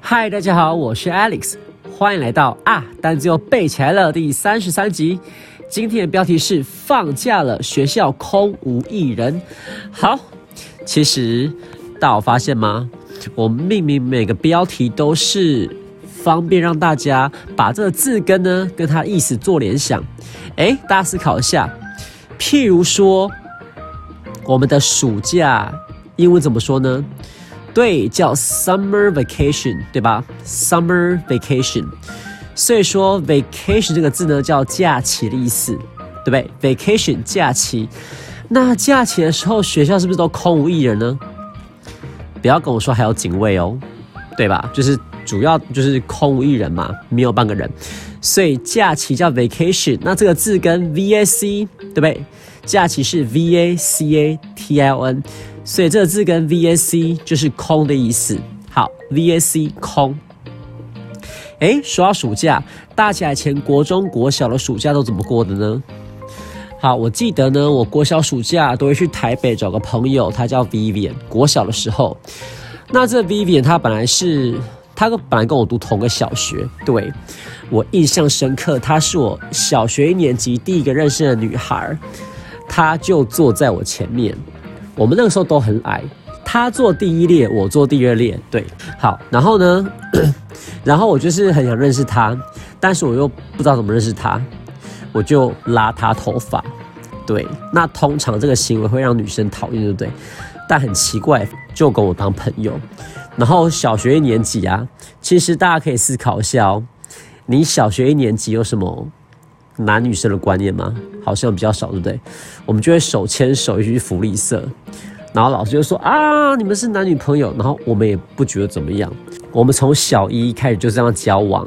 嗨，大家好，我是 Alex，欢迎来到啊单词又背起来了第三十三集。今天的标题是放假了，学校空无一人。好，其实大家有发现吗？我命名每个标题都是方便让大家把这个字根呢跟它意思做联想。哎，大家思考一下，譬如说我们的暑假英文怎么说呢？对，叫 summer vacation，对吧？summer vacation，所以说 vacation 这个字呢叫假期的意思，对不对？vacation 假期，那假期的时候学校是不是都空无一人呢？不要跟我说还有警卫哦，对吧？就是主要就是空无一人嘛，没有半个人，所以假期叫 vacation，那这个字跟 v a c，对不对？假期是 v a c a t i o n。所以这个字跟 V A C 就是空的意思。好，V A C 空。哎，说到暑假，大家以前国中、国小的暑假都怎么过的呢？好，我记得呢，我国小暑假都会去台北找个朋友，他叫 Vivian。国小的时候，那这 Vivian 他本来是他本来跟我读同个小学，对我印象深刻。她是我小学一年级第一个认识的女孩，她就坐在我前面。我们那个时候都很矮，他坐第一列，我坐第二列，对，好，然后呢，然后我就是很想认识他，但是我又不知道怎么认识他，我就拉他头发，对，那通常这个行为会让女生讨厌，对不对？但很奇怪，就跟我当朋友。然后小学一年级啊，其实大家可以思考一下哦，你小学一年级有什么？男女生的观念吗？好像比较少，对不对？我们就会手牵手一起去福利社，然后老师就说啊，你们是男女朋友，然后我们也不觉得怎么样。我们从小一开始就这样交往，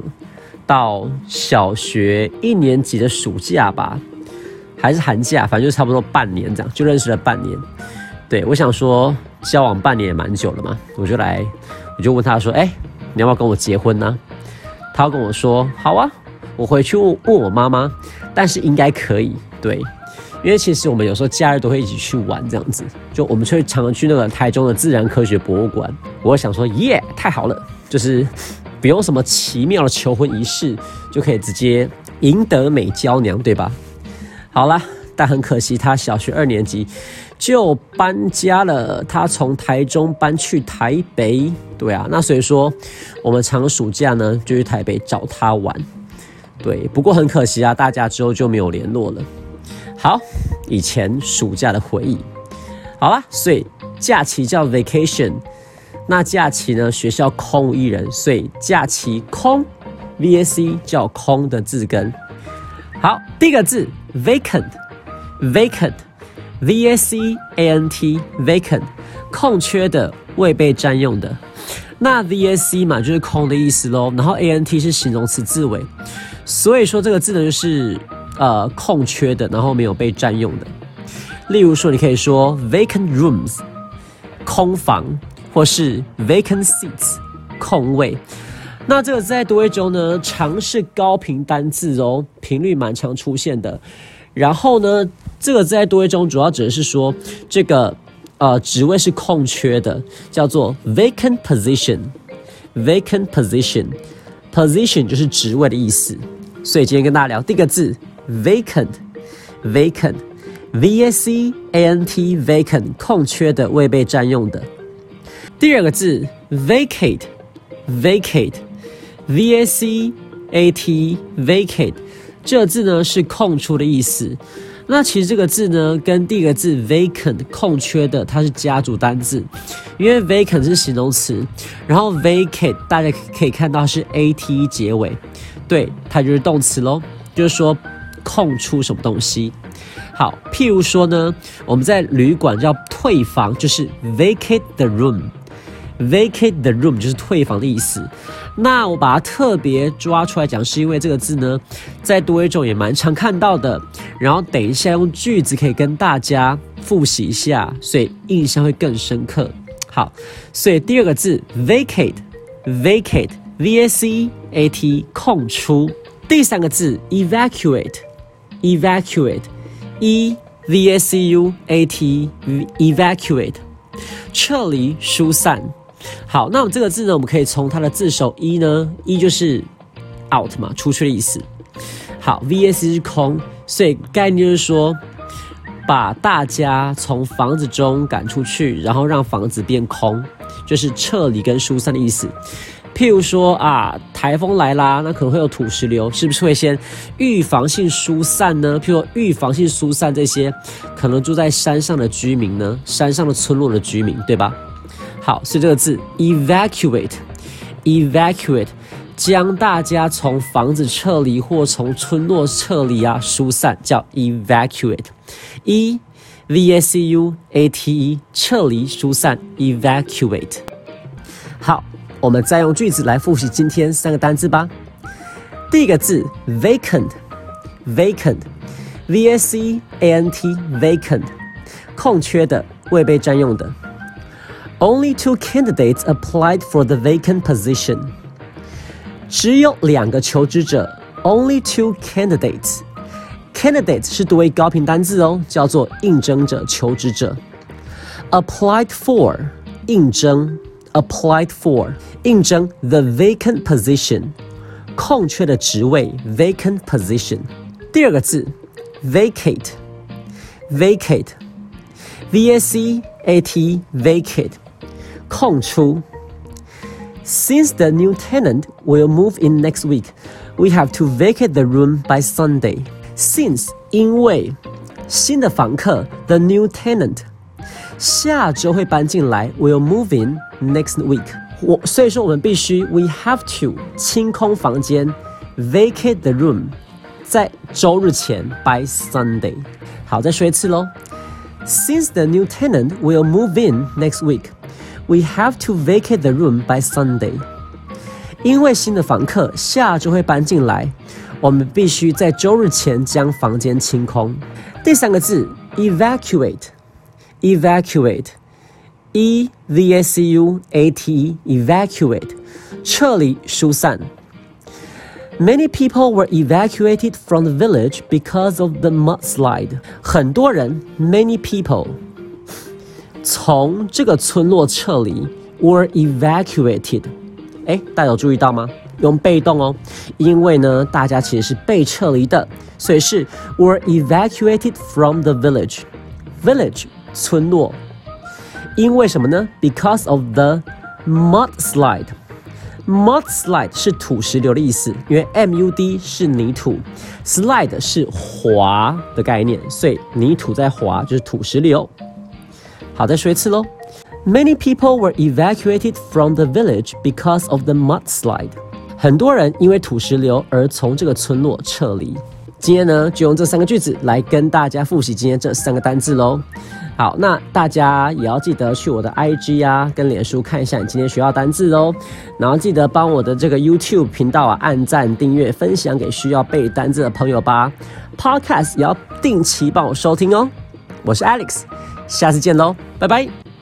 到小学一年级的暑假吧，还是寒假，反正就差不多半年这样，就认识了半年。对我想说，交往半年也蛮久了嘛，我就来，我就问他说，哎，你要不要跟我结婚呢？他跟我说，好啊。我回去问问我妈妈，但是应该可以，对，因为其实我们有时候假日都会一起去玩，这样子，就我们会常常去那个台中的自然科学博物馆。我想说，耶，太好了，就是不用什么奇妙的求婚仪式，就可以直接赢得美娇娘，对吧？好了，但很可惜，他小学二年级就搬家了，他从台中搬去台北，对啊，那所以说我们长暑假呢就去台北找他玩。对，不过很可惜啊，大家之后就没有联络了。好，以前暑假的回忆。好了，所以假期叫 vacation，那假期呢，学校空无一人，所以假期空，v a c 叫空的字根。好，第一个字 vacant Vacant, V-A-C-A-N-T, vacant，空缺的，未被占用的。那 v a c 嘛，就是空的意思喽。然后 a n t 是形容词字尾。所以说这个字呢，就是呃空缺的，然后没有被占用的。例如说，你可以说 vacant rooms，空房，或是 vacant seats，空位。那这个在多位中呢，常是高频单字哦，频率蛮常出现的。然后呢，这个在多位中主要指的是说这个呃职位是空缺的，叫做 vacant position，vacant position，position 就是职位的意思。所以今天跟大家聊第一个字，vacant，vacant，v a c a n t vacant，空缺的，未被占用的。第二个字，vacate，vacate，v a c a t vacate，这个字呢是空出的意思。那其实这个字呢跟第一个字 vacant 空缺的，它是家族单字，因为 vacant 是形容词，然后 vacate 大家可以看到是 a t 结尾。对，它就是动词喽，就是说空出什么东西。好，譬如说呢，我们在旅馆叫退房，就是 vacate the room Vacate the room 就是退房的意思。那我把它特别抓出来讲，是因为这个字呢，在多一种也蛮常看到的。然后等一下用句子可以跟大家复习一下，所以印象会更深刻。好，所以第二个字 vacate，vacate。V A C A T 空出，第三个字 evacuate evacuate，e v a c u a t evacuate，撤离疏散。好，那我们这个字呢，我们可以从它的字首一呢一就是 out 嘛，出去的意思。好，v s 是空，所以概念就是说，把大家从房子中赶出去，然后让房子变空，就是撤离跟疏散的意思。譬如说啊，台风来啦，那可能会有土石流，是不是会先预防性疏散呢？譬如说预防性疏散这些可能住在山上的居民呢，山上的村落的居民，对吧？好，是这个字，evacuate，evacuate，将大家从房子撤离或从村落撤离啊，疏散叫 evacuate，e v a c u a t e，撤离疏散，evacuate。好。我们再用句子来复习今天三个单词吧。第一个字 vacant，vacant，v a c a n t，vacant，空缺的，未被占用的。Only two candidates applied for the vacant position。只有两个求职者，only two candidates。Candidate 是读为高频单字哦，叫做应征者、求职者。Applied for，应征。applied for 应征 the vacant position 空缺的职位 vacant position 第二个字 vacate vacate v a c a t vacate 空出 Since the new tenant will move in next week, we have to vacate the room by Sunday. Since 因为新的房客 the new tenant 下周会搬进来，will move in next week。我所以说我们必须，we have to 清空房间，vacate the room，在周日前 by Sunday。好，再说一次喽。Since the new tenant will move in next week, we have to vacate the room by Sunday。因为新的房客下周会搬进来，我们必须在周日前将房间清空。第三个字，evacuate。evacuate, e v a c u a t e evacuate 撤离疏散。Many people were evacuated from the village because of the mudslide。很多人，many people 从这个村落撤离，were evacuated。哎，大家有注意到吗？用被动哦，因为呢，大家其实是被撤离的，所以是 were evacuated from the village。village 村落，因为什么呢？Because of the mudslide。mudslide 是土石流的意思，因为 mud 是泥土，slide 是滑的概念，所以泥土在滑就是土石流。好，再说一次喽。Many people were evacuated from the village because of the mudslide。很多人因为土石流而从这个村落撤离。今天呢，就用这三个句子来跟大家复习今天这三个单字喽。好，那大家也要记得去我的 IG 啊，跟脸书看一下你今天学到单字哦。然后记得帮我的这个 YouTube 频道啊按赞、订阅、分享给需要背单字的朋友吧。Podcast 也要定期帮我收听哦。我是 Alex，下次见喽，拜拜。